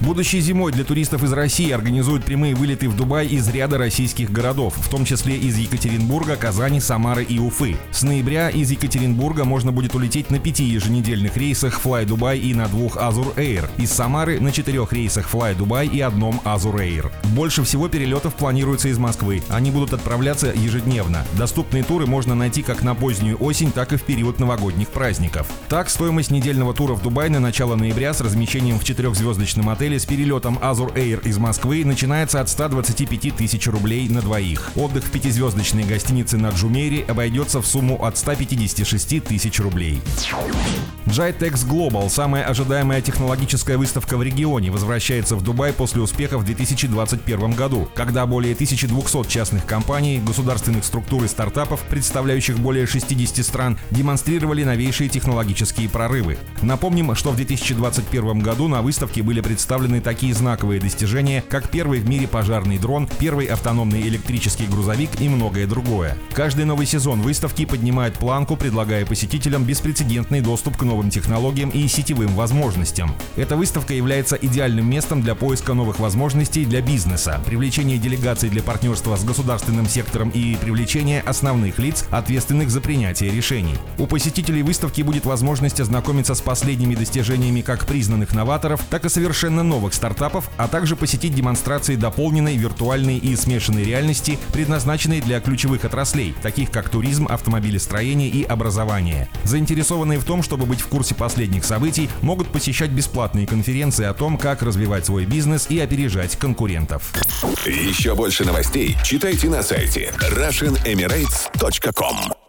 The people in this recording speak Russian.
Будущей зимой для туристов из России организуют прямые вылеты в Дубай из ряда российских городов, в том числе из Екатеринбурга, Казани, Самары и Уфы. С ноября из Екатеринбурга можно будет улететь на пяти еженедельных рейсах Fly Dubai и на двух Azur Air, из Самары на четырех рейсах Fly Dubai и одном Azur Air. Больше всего перелетов планируется из Москвы. Они будут отправляться ежедневно. Доступные туры можно найти как на позднюю осень, так и в период новогодних праздников. Так, стоимость недельного тура в Дубай на начало ноября с размещением в четырехзвездочном отеле отеле с перелетом Azur Air из Москвы начинается от 125 тысяч рублей на двоих. Отдых в пятизвездочной гостинице на Джумере обойдется в сумму от 156 тысяч рублей. Jitex Global, самая ожидаемая технологическая выставка в регионе, возвращается в Дубай после успеха в 2021 году, когда более 1200 частных компаний, государственных структур и стартапов, представляющих более 60 стран, демонстрировали новейшие технологические прорывы. Напомним, что в 2021 году на выставке были представлены представлены такие знаковые достижения, как первый в мире пожарный дрон, первый автономный электрический грузовик и многое другое. Каждый новый сезон выставки поднимает планку, предлагая посетителям беспрецедентный доступ к новым технологиям и сетевым возможностям. Эта выставка является идеальным местом для поиска новых возможностей для бизнеса, привлечения делегаций для партнерства с государственным сектором и привлечения основных лиц, ответственных за принятие решений. У посетителей выставки будет возможность ознакомиться с последними достижениями как признанных новаторов, так и совершенно новых стартапов, а также посетить демонстрации дополненной, виртуальной и смешанной реальности, предназначенные для ключевых отраслей, таких как туризм, автомобилестроение и образование. Заинтересованные в том, чтобы быть в курсе последних событий, могут посещать бесплатные конференции о том, как развивать свой бизнес и опережать конкурентов. Еще больше новостей читайте на сайте RussianEmirates.com